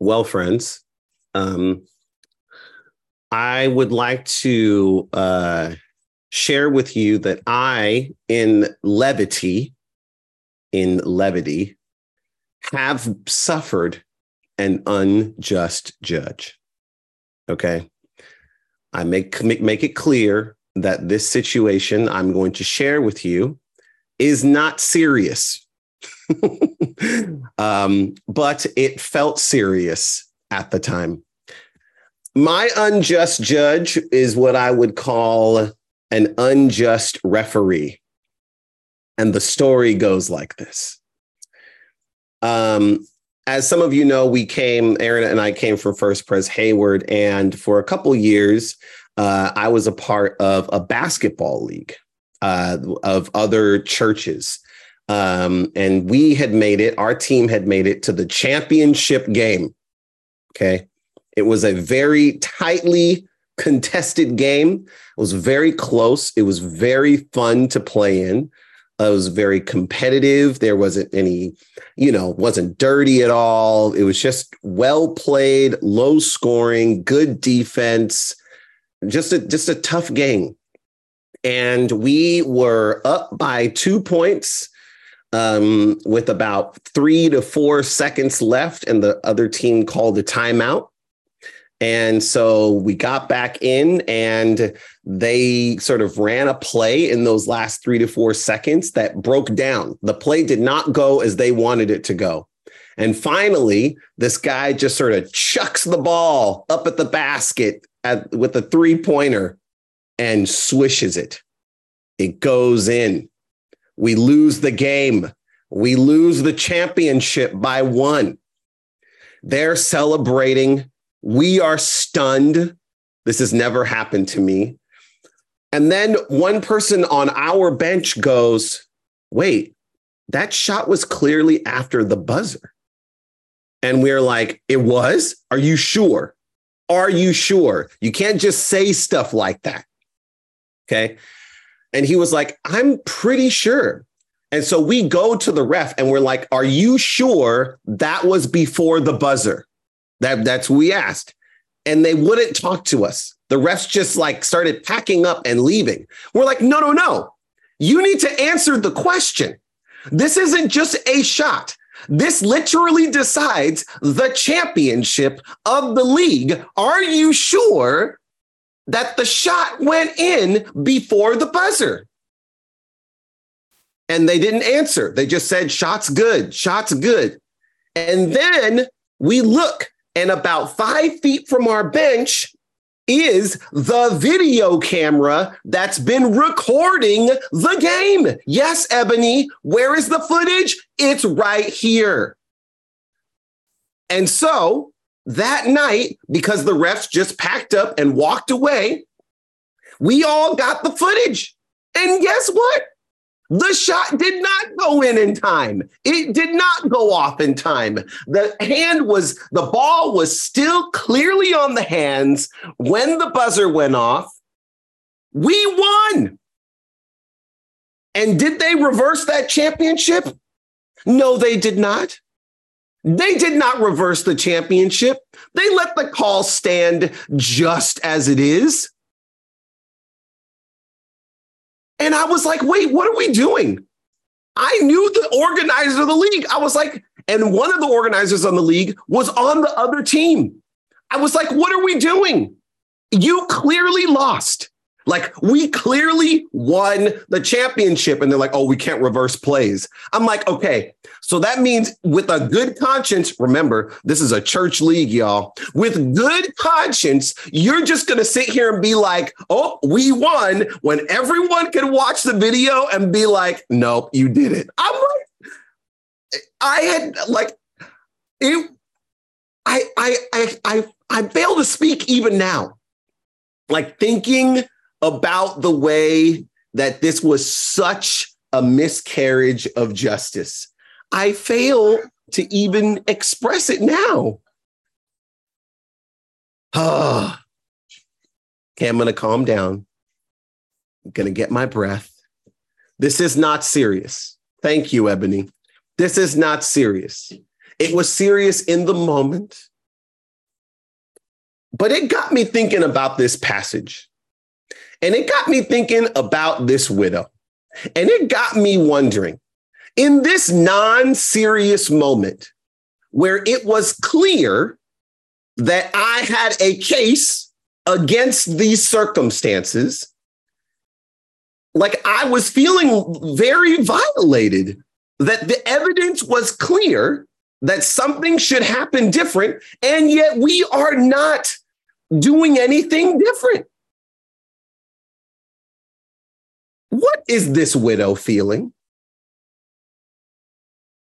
Well, friends, um, I would like to uh, share with you that I, in levity, in levity, have suffered an unjust judge. Okay. I make, make, make it clear that this situation I'm going to share with you is not serious. um, but it felt serious at the time. My unjust judge is what I would call an unjust referee. And the story goes like this. Um, as some of you know, we came, Aaron and I came from First Pres Hayward, and for a couple years, uh, I was a part of a basketball league uh, of other churches. Um, and we had made it, our team had made it to the championship game. Okay. It was a very tightly contested game. It was very close. It was very fun to play in. Uh, it was very competitive. There wasn't any, you know, wasn't dirty at all. It was just well played, low scoring, good defense. Just a just a tough game. And we were up by two points um, with about three to four seconds left, and the other team called a timeout. And so we got back in, and they sort of ran a play in those last three to four seconds that broke down. The play did not go as they wanted it to go. And finally, this guy just sort of chucks the ball up at the basket at, with a three pointer and swishes it. It goes in. We lose the game. We lose the championship by one. They're celebrating. We are stunned. This has never happened to me. And then one person on our bench goes, Wait, that shot was clearly after the buzzer. And we're like, It was? Are you sure? Are you sure? You can't just say stuff like that. Okay. And he was like, I'm pretty sure. And so we go to the ref and we're like, Are you sure that was before the buzzer? That, that's we asked. And they wouldn't talk to us. The refs just like started packing up and leaving. We're like, No, no, no. You need to answer the question. This isn't just a shot. This literally decides the championship of the league. Are you sure that the shot went in before the buzzer. And they didn't answer. They just said, shots good, shots good. And then we look, and about five feet from our bench is the video camera that's been recording the game. Yes, Ebony, where is the footage? It's right here. And so that night, because the refs just packed up and walked away, we all got the footage. And guess what? The shot did not go in in time. It did not go off in time. The hand was, the ball was still clearly on the hands when the buzzer went off. We won. And did they reverse that championship? No, they did not. They did not reverse the championship. They let the call stand just as it is. And I was like, wait, what are we doing? I knew the organizer of the league. I was like, and one of the organizers on the league was on the other team. I was like, what are we doing? You clearly lost. Like we clearly won the championship, and they're like, "Oh, we can't reverse plays." I'm like, "Okay, so that means with a good conscience, remember this is a church league, y'all. With good conscience, you're just gonna sit here and be like, "Oh, we won," when everyone can watch the video and be like, "Nope, you did it." I'm like, I had like it. I I I I I fail to speak even now. Like thinking about the way that this was such a miscarriage of justice. I fail to even express it now. Ah. okay, I'm going to calm down. I'm going to get my breath. This is not serious. Thank you, Ebony. This is not serious. It was serious in the moment. But it got me thinking about this passage. And it got me thinking about this widow. And it got me wondering in this non serious moment where it was clear that I had a case against these circumstances, like I was feeling very violated, that the evidence was clear that something should happen different, and yet we are not doing anything different. What is this widow feeling?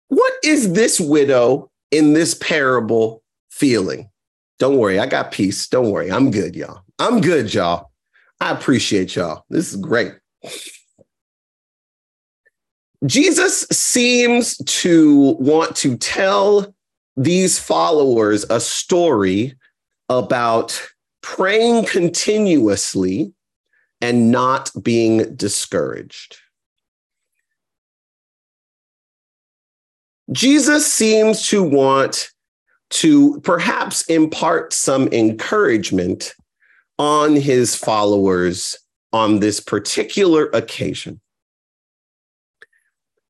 What is this widow in this parable feeling? Don't worry, I got peace. Don't worry, I'm good, y'all. I'm good, y'all. I appreciate y'all. This is great. Jesus seems to want to tell these followers a story about praying continuously and not being discouraged. Jesus seems to want to perhaps impart some encouragement on his followers on this particular occasion.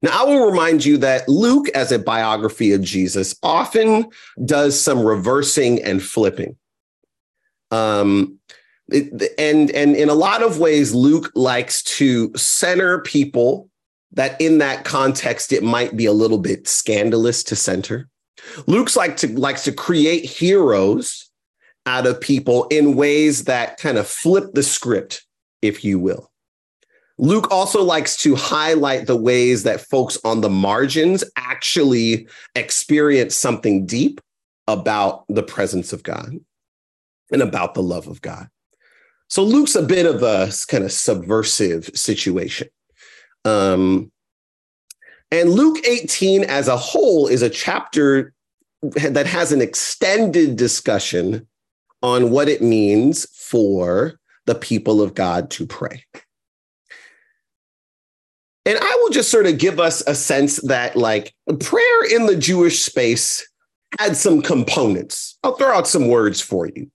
Now, I will remind you that Luke, as a biography of Jesus, often does some reversing and flipping. Um, and and in a lot of ways, Luke likes to center people that in that context it might be a little bit scandalous to center. Luke's like to likes to create heroes out of people in ways that kind of flip the script, if you will. Luke also likes to highlight the ways that folks on the margins actually experience something deep about the presence of God and about the love of God. So Luke's a bit of a kind of subversive situation. Um, and Luke 18 as a whole is a chapter that has an extended discussion on what it means for the people of God to pray. And I will just sort of give us a sense that, like, prayer in the Jewish space had some components. I'll throw out some words for you.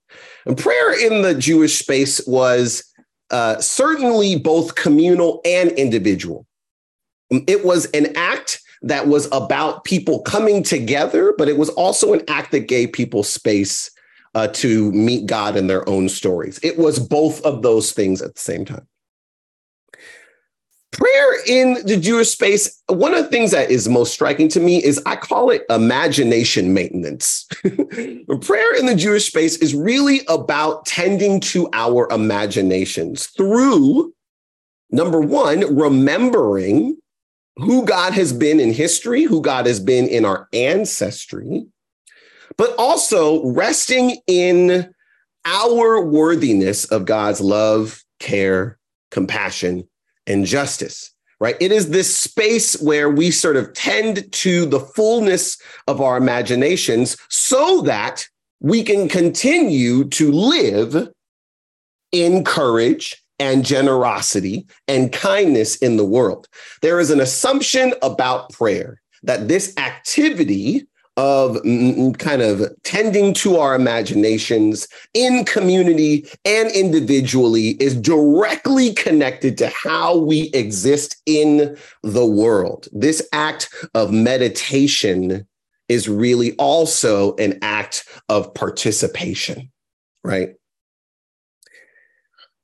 And prayer in the Jewish space was uh, certainly both communal and individual. It was an act that was about people coming together, but it was also an act that gave people space uh, to meet God in their own stories. It was both of those things at the same time prayer in the Jewish space, one of the things that is most striking to me is I call it imagination maintenance. prayer in the Jewish space is really about tending to our imaginations through, number one, remembering who God has been in history, who God has been in our ancestry, but also resting in our worthiness of God's love, care, compassion, and justice, right? It is this space where we sort of tend to the fullness of our imaginations so that we can continue to live in courage and generosity and kindness in the world. There is an assumption about prayer that this activity of kind of tending to our imaginations in community and individually is directly connected to how we exist in the world. This act of meditation is really also an act of participation, right?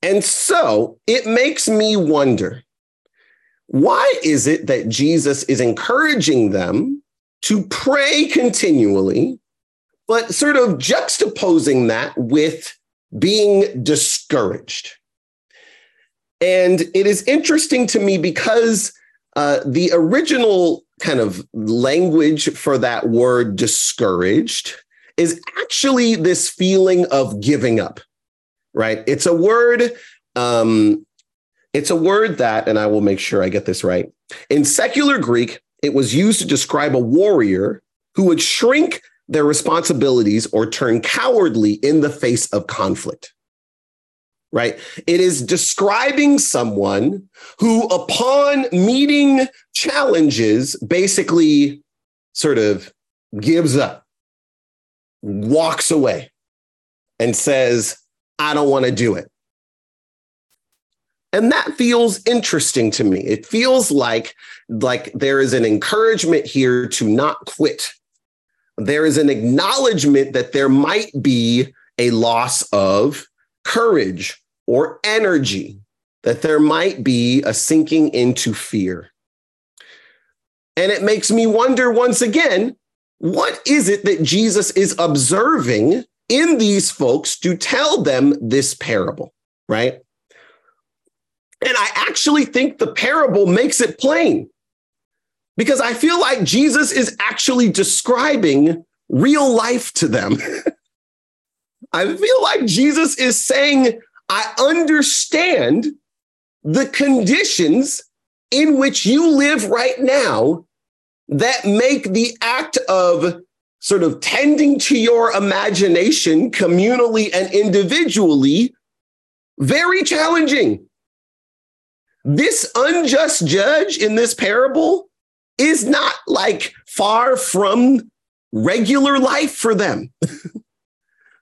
And so it makes me wonder why is it that Jesus is encouraging them to pray continually, but sort of juxtaposing that with being discouraged. And it is interesting to me because uh, the original kind of language for that word discouraged is actually this feeling of giving up, right? It's a word. Um, it's a word that, and I will make sure I get this right. In secular Greek, it was used to describe a warrior who would shrink their responsibilities or turn cowardly in the face of conflict. Right? It is describing someone who, upon meeting challenges, basically sort of gives up, walks away, and says, I don't want to do it. And that feels interesting to me. It feels like, like there is an encouragement here to not quit. There is an acknowledgement that there might be a loss of courage or energy, that there might be a sinking into fear. And it makes me wonder once again what is it that Jesus is observing in these folks to tell them this parable, right? And I actually think the parable makes it plain because I feel like Jesus is actually describing real life to them. I feel like Jesus is saying, I understand the conditions in which you live right now that make the act of sort of tending to your imagination communally and individually very challenging. This unjust judge in this parable is not like far from regular life for them.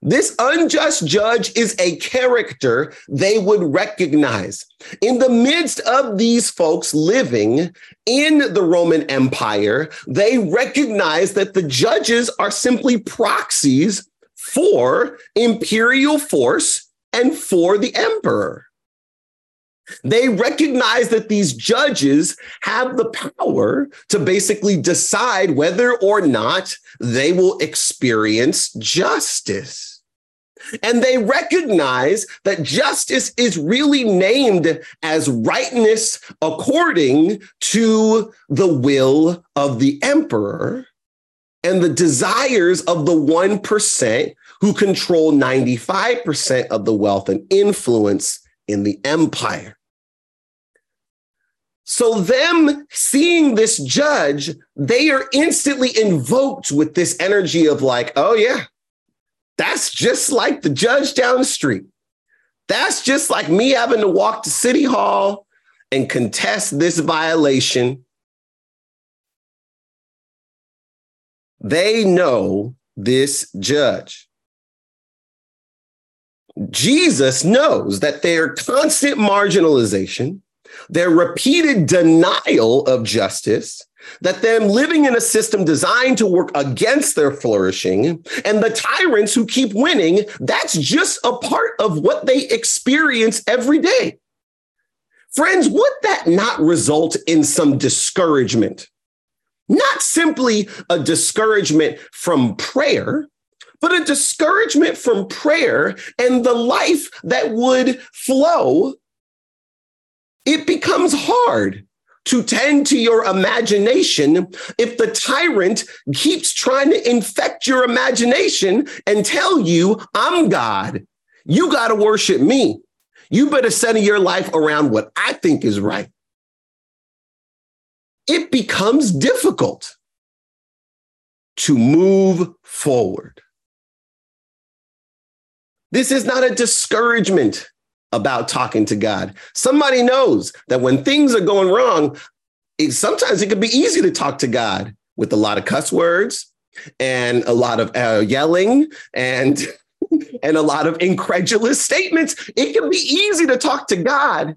This unjust judge is a character they would recognize. In the midst of these folks living in the Roman Empire, they recognize that the judges are simply proxies for imperial force and for the emperor. They recognize that these judges have the power to basically decide whether or not they will experience justice. And they recognize that justice is really named as rightness according to the will of the emperor and the desires of the 1% who control 95% of the wealth and influence in the empire. So, them seeing this judge, they are instantly invoked with this energy of, like, oh, yeah, that's just like the judge down the street. That's just like me having to walk to City Hall and contest this violation. They know this judge. Jesus knows that their constant marginalization, their repeated denial of justice, that them living in a system designed to work against their flourishing and the tyrants who keep winning, that's just a part of what they experience every day. Friends, would that not result in some discouragement? Not simply a discouragement from prayer, but a discouragement from prayer and the life that would flow. It becomes hard to tend to your imagination if the tyrant keeps trying to infect your imagination and tell you, I'm God. You got to worship me. You better center your life around what I think is right. It becomes difficult to move forward. This is not a discouragement about talking to God. Somebody knows that when things are going wrong, it, sometimes it can be easy to talk to God with a lot of cuss words and a lot of uh, yelling and and a lot of incredulous statements. It can be easy to talk to God,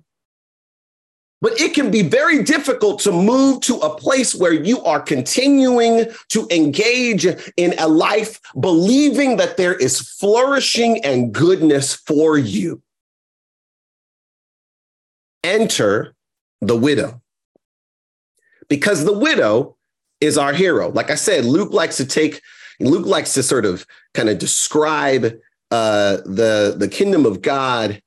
but it can be very difficult to move to a place where you are continuing to engage in a life believing that there is flourishing and goodness for you enter the widow. Because the widow is our hero. Like I said, Luke likes to take, Luke likes to sort of kind of describe uh, the, the kingdom of God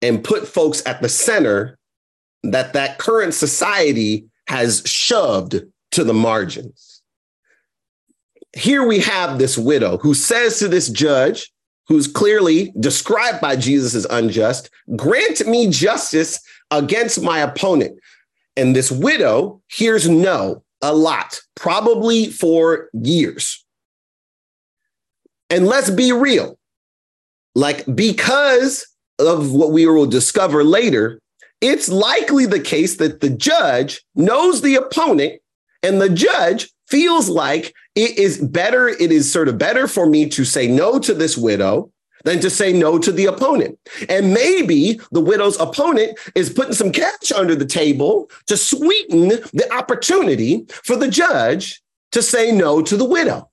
and put folks at the center that that current society has shoved to the margins. Here we have this widow who says to this judge, who's clearly described by Jesus as unjust, grant me justice against my opponent. And this widow hears no a lot, probably for years. And let's be real like, because of what we will discover later, it's likely the case that the judge knows the opponent and the judge feels like it is better, it is sort of better for me to say no to this widow than to say no to the opponent. And maybe the widow's opponent is putting some cash under the table to sweeten the opportunity for the judge to say no to the widow.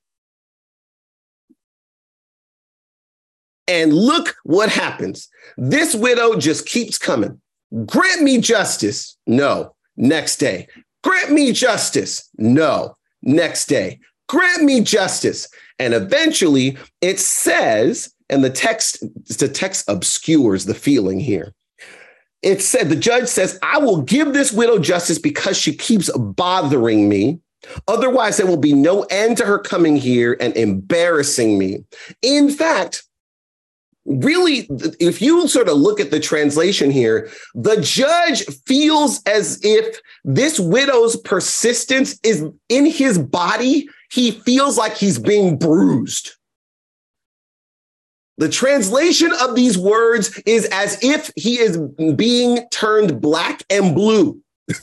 And look what happens. This widow just keeps coming. Grant me justice. No. Next day. Grant me justice. No. Next day. Grant me justice. And eventually it says, and the text, the text obscures the feeling here. It said, the judge says, I will give this widow justice because she keeps bothering me. Otherwise, there will be no end to her coming here and embarrassing me. In fact, really, if you sort of look at the translation here, the judge feels as if this widow's persistence is in his body. He feels like he's being bruised. The translation of these words is as if he is being turned black and blue.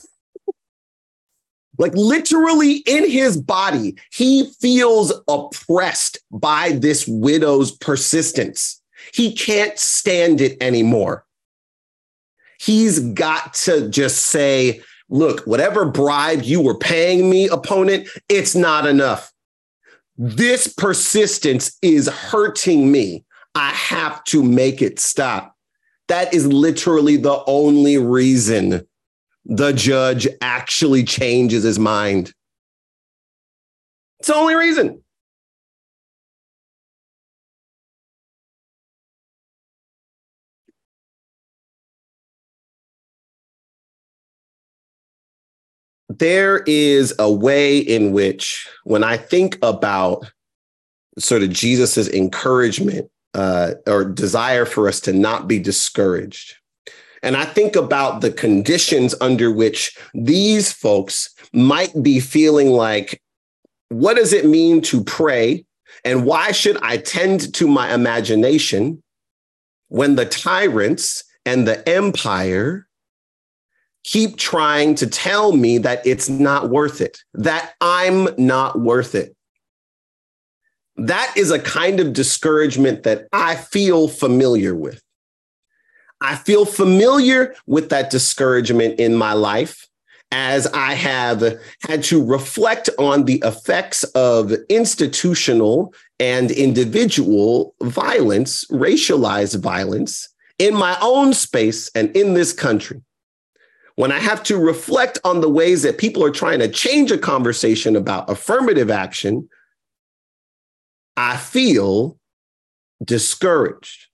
like literally in his body, he feels oppressed by this widow's persistence. He can't stand it anymore. He's got to just say, look, whatever bribe you were paying me, opponent, it's not enough. This persistence is hurting me. I have to make it stop. That is literally the only reason the judge actually changes his mind. It's the only reason. There is a way in which, when I think about sort of Jesus's encouragement uh, or desire for us to not be discouraged, and I think about the conditions under which these folks might be feeling like, what does it mean to pray? And why should I tend to my imagination when the tyrants and the empire keep trying to tell me that it's not worth it, that I'm not worth it. That is a kind of discouragement that I feel familiar with. I feel familiar with that discouragement in my life as I have had to reflect on the effects of institutional and individual violence, racialized violence in my own space and in this country when I have to reflect on the ways that people are trying to change a conversation about affirmative action, I feel discouraged.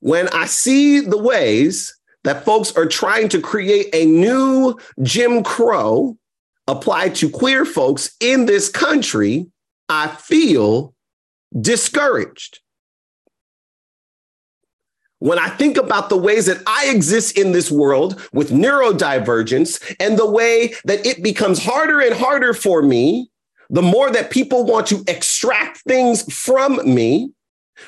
When I see the ways that folks are trying to create a new Jim Crow applied to queer folks in this country, I feel discouraged when I think about the ways that I exist in this world with neurodivergence and the way that it becomes harder and harder for me, the more that people want to extract things from me,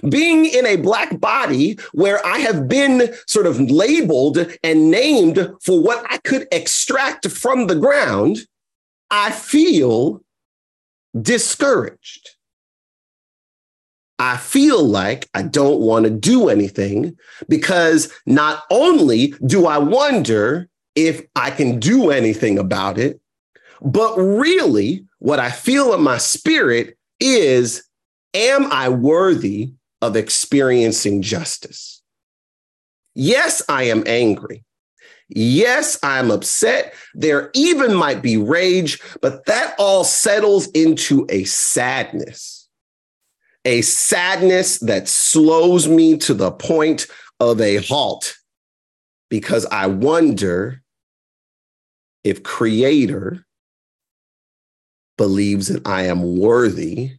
being in a black body where I have been sort of labeled and named for what I could extract from the ground, I feel discouraged. I feel like I don't want to do anything because not only do I wonder if I can do anything about it, but really what I feel in my spirit is Am I worthy of experiencing justice? Yes, I am angry. Yes, I'm upset. There even might be rage, but that all settles into a sadness a sadness that slows me to the point of a halt because I wonder if Creator believes that I am worthy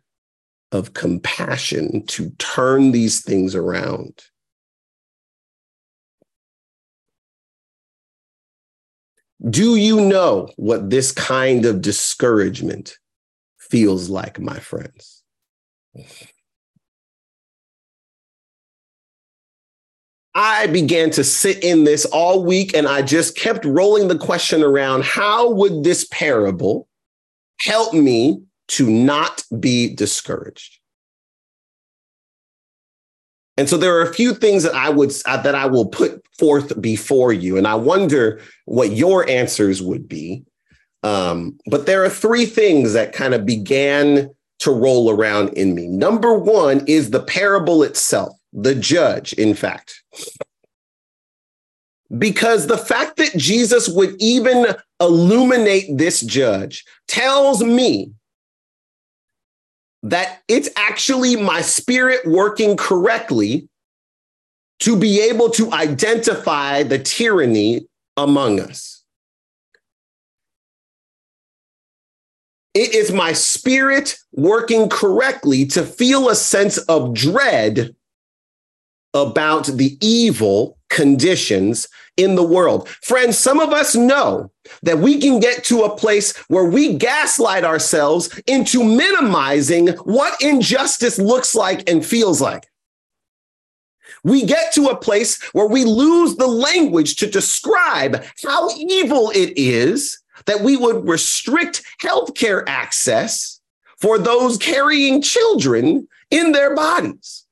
of compassion to turn these things around. Do you know what this kind of discouragement feels like, my friends? I began to sit in this all week and I just kept rolling the question around how would this parable help me to not be discouraged? And so there are a few things that I would uh, that I will put forth before you, and I wonder what your answers would be. Um, but there are three things that kind of began to roll around in me. Number one is the parable itself, the judge, in fact. Because the fact that Jesus would even illuminate this judge tells me that it's actually my spirit working correctly to be able to identify the tyranny among us. It is my spirit working correctly to feel a sense of dread about the evil conditions in the world. Friends, some of us know that we can get to a place where we gaslight ourselves into minimizing what injustice looks like and feels like. We get to a place where we lose the language to describe how evil it is that we would restrict healthcare access for those carrying children in their bodies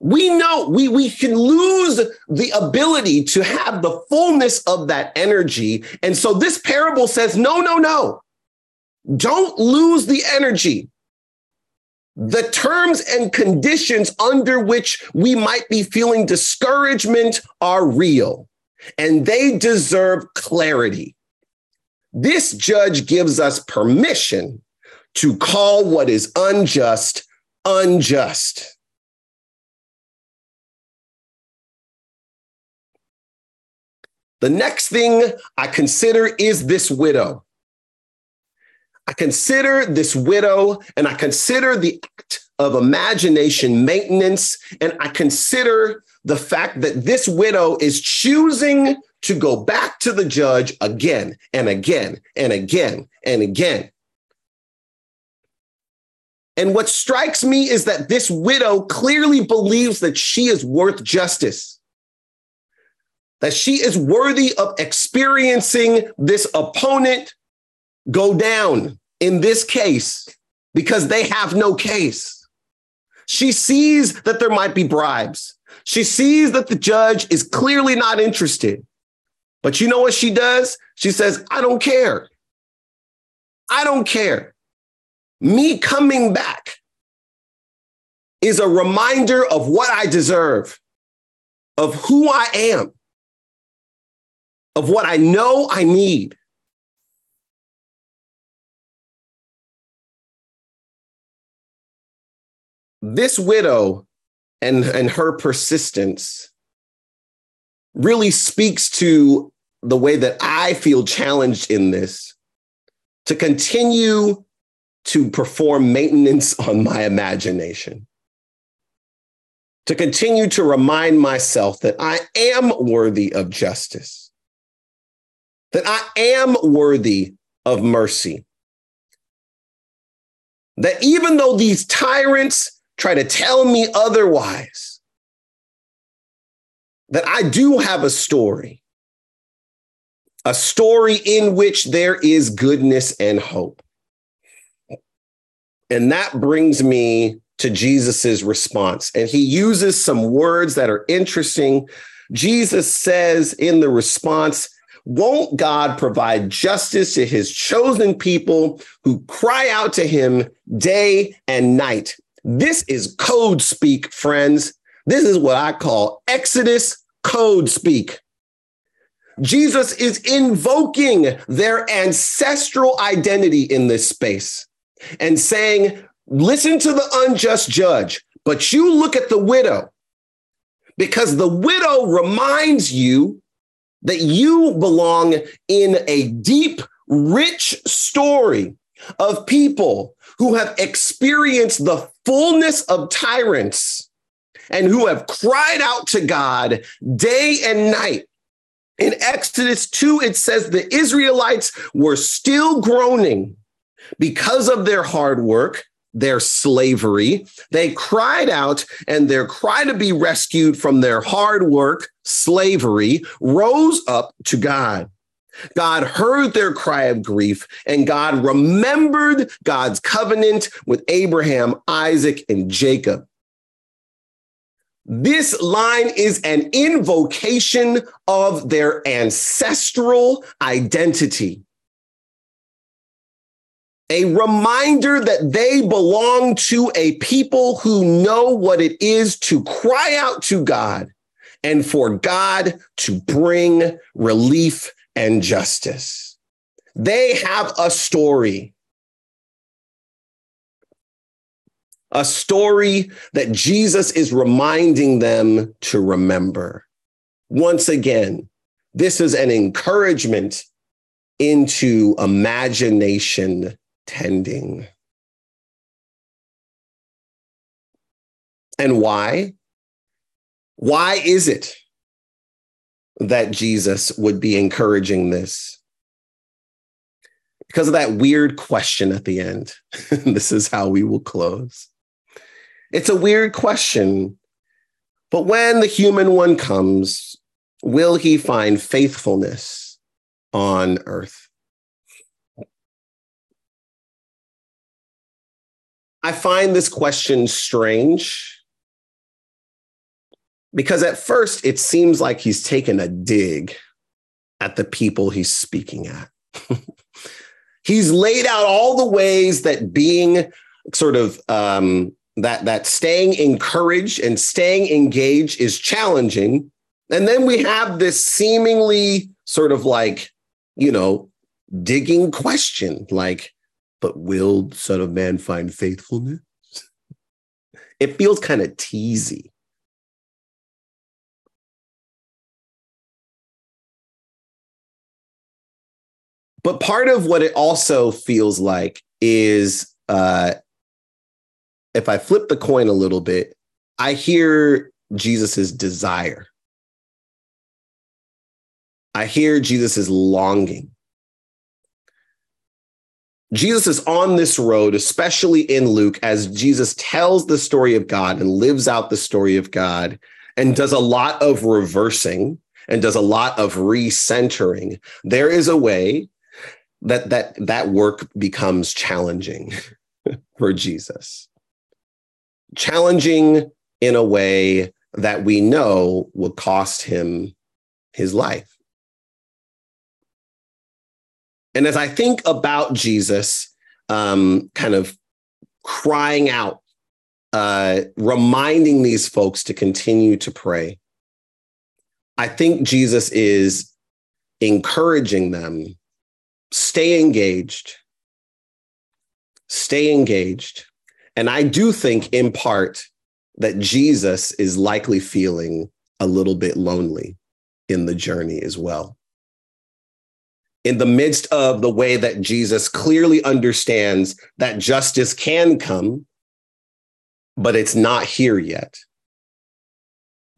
we know we, we can lose the ability to have the fullness of that energy. And so this parable says, no, no, no, don't lose the energy. The terms and conditions under which we might be feeling discouragement are real and they deserve clarity. This judge gives us permission to call what is unjust unjust. The next thing I consider is this widow. I consider this widow and I consider the act of imagination maintenance. And I consider the fact that this widow is choosing to go back to the judge again and again and again and again. And what strikes me is that this widow clearly believes that she is worth justice that she is worthy of experiencing this opponent go down in this case because they have no case. She sees that there might be bribes. She sees that the judge is clearly not interested. But you know what she does? She says, I don't care. I don't care. Me coming back is a reminder of what I deserve, of who I am of what I know I need. This widow and, and her persistence really speaks to the way that I feel challenged in this to continue to perform maintenance on my imagination, to continue to remind myself that I am worthy of justice that I am worthy of mercy. That even though these tyrants try to tell me otherwise, that I do have a story, a story in which there is goodness and hope. And that brings me to Jesus's response. And he uses some words that are interesting. Jesus says in the response, won't God provide justice to his chosen people who cry out to him day and night? This is code speak, friends. This is what I call Exodus code speak. Jesus is invoking their ancestral identity in this space and saying, listen to the unjust judge, but you look at the widow because the widow reminds you that you belong in a deep, rich story of people who have experienced the fullness of tyrants and who have cried out to God day and night. In Exodus 2, it says the Israelites were still groaning because of their hard work their slavery. They cried out, and their cry to be rescued from their hard work, slavery, rose up to God. God heard their cry of grief, and God remembered God's covenant with Abraham, Isaac, and Jacob. This line is an invocation of their ancestral identity. A reminder that they belong to a people who know what it is to cry out to God and for God to bring relief and justice. They have a story. A story that Jesus is reminding them to remember. Once again, this is an encouragement into imagination tending. And why? Why is it that Jesus would be encouraging this? Because of that weird question at the end. this is how we will close. It's a weird question, but when the human one comes, will he find faithfulness on earth? I find this question strange because at first it seems like he's taken a dig at the people he's speaking at. he's laid out all the ways that being sort of um, that that staying encouraged and staying engaged is challenging, and then we have this seemingly sort of like you know digging question like but will Son of Man find faithfulness? It feels kind of teasy. But part of what it also feels like is uh, if I flip the coin a little bit, I hear Jesus's desire. I hear Jesus's longing. Jesus is on this road, especially in Luke, as Jesus tells the story of God and lives out the story of God and does a lot of reversing and does a lot of recentering. There is a way that that that work becomes challenging for Jesus. Challenging in a way that we know will cost him his life. And as I think about Jesus, um, kind of crying out, uh, reminding these folks to continue to pray, I think Jesus is encouraging them stay engaged, stay engaged. And I do think, in part, that Jesus is likely feeling a little bit lonely in the journey as well in the midst of the way that Jesus clearly understands that justice can come, but it's not here yet.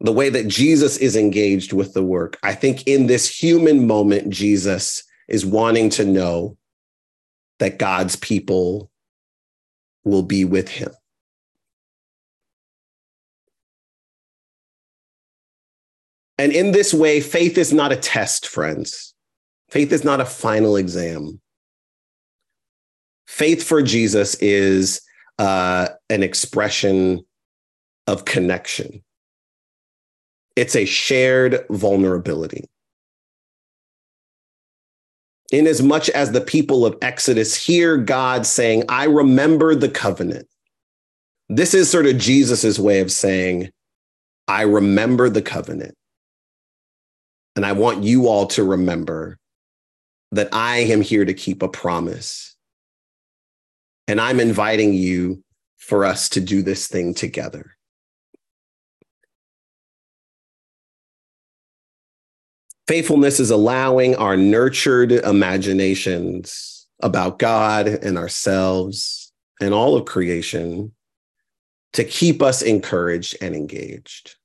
The way that Jesus is engaged with the work, I think in this human moment, Jesus is wanting to know that God's people will be with him. And in this way, faith is not a test, friends. Faith is not a final exam. Faith for Jesus is uh, an expression of connection. It's a shared vulnerability. In as much as the people of Exodus hear God saying, I remember the covenant, this is sort of Jesus's way of saying, I remember the covenant. And I want you all to remember that I am here to keep a promise. And I'm inviting you for us to do this thing together. Faithfulness is allowing our nurtured imaginations about God and ourselves and all of creation to keep us encouraged and engaged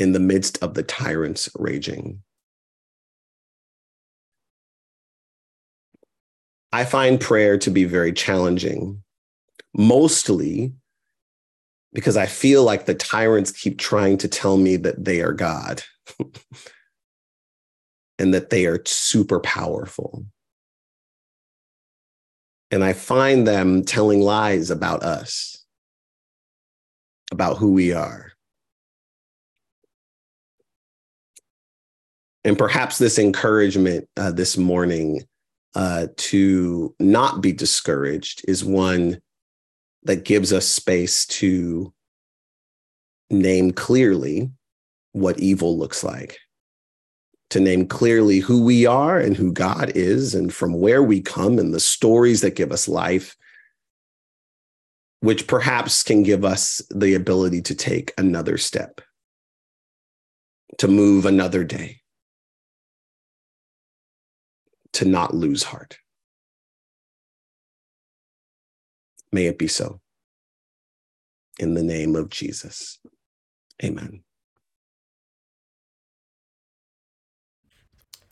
in the midst of the tyrants raging. I find prayer to be very challenging, mostly because I feel like the tyrants keep trying to tell me that they are God and that they are super powerful. And I find them telling lies about us, about who we are. And perhaps this encouragement uh, this morning uh, to not be discouraged is one that gives us space to name clearly what evil looks like, to name clearly who we are and who God is, and from where we come, and the stories that give us life, which perhaps can give us the ability to take another step, to move another day, to not lose heart. May it be so. In the name of Jesus. Amen.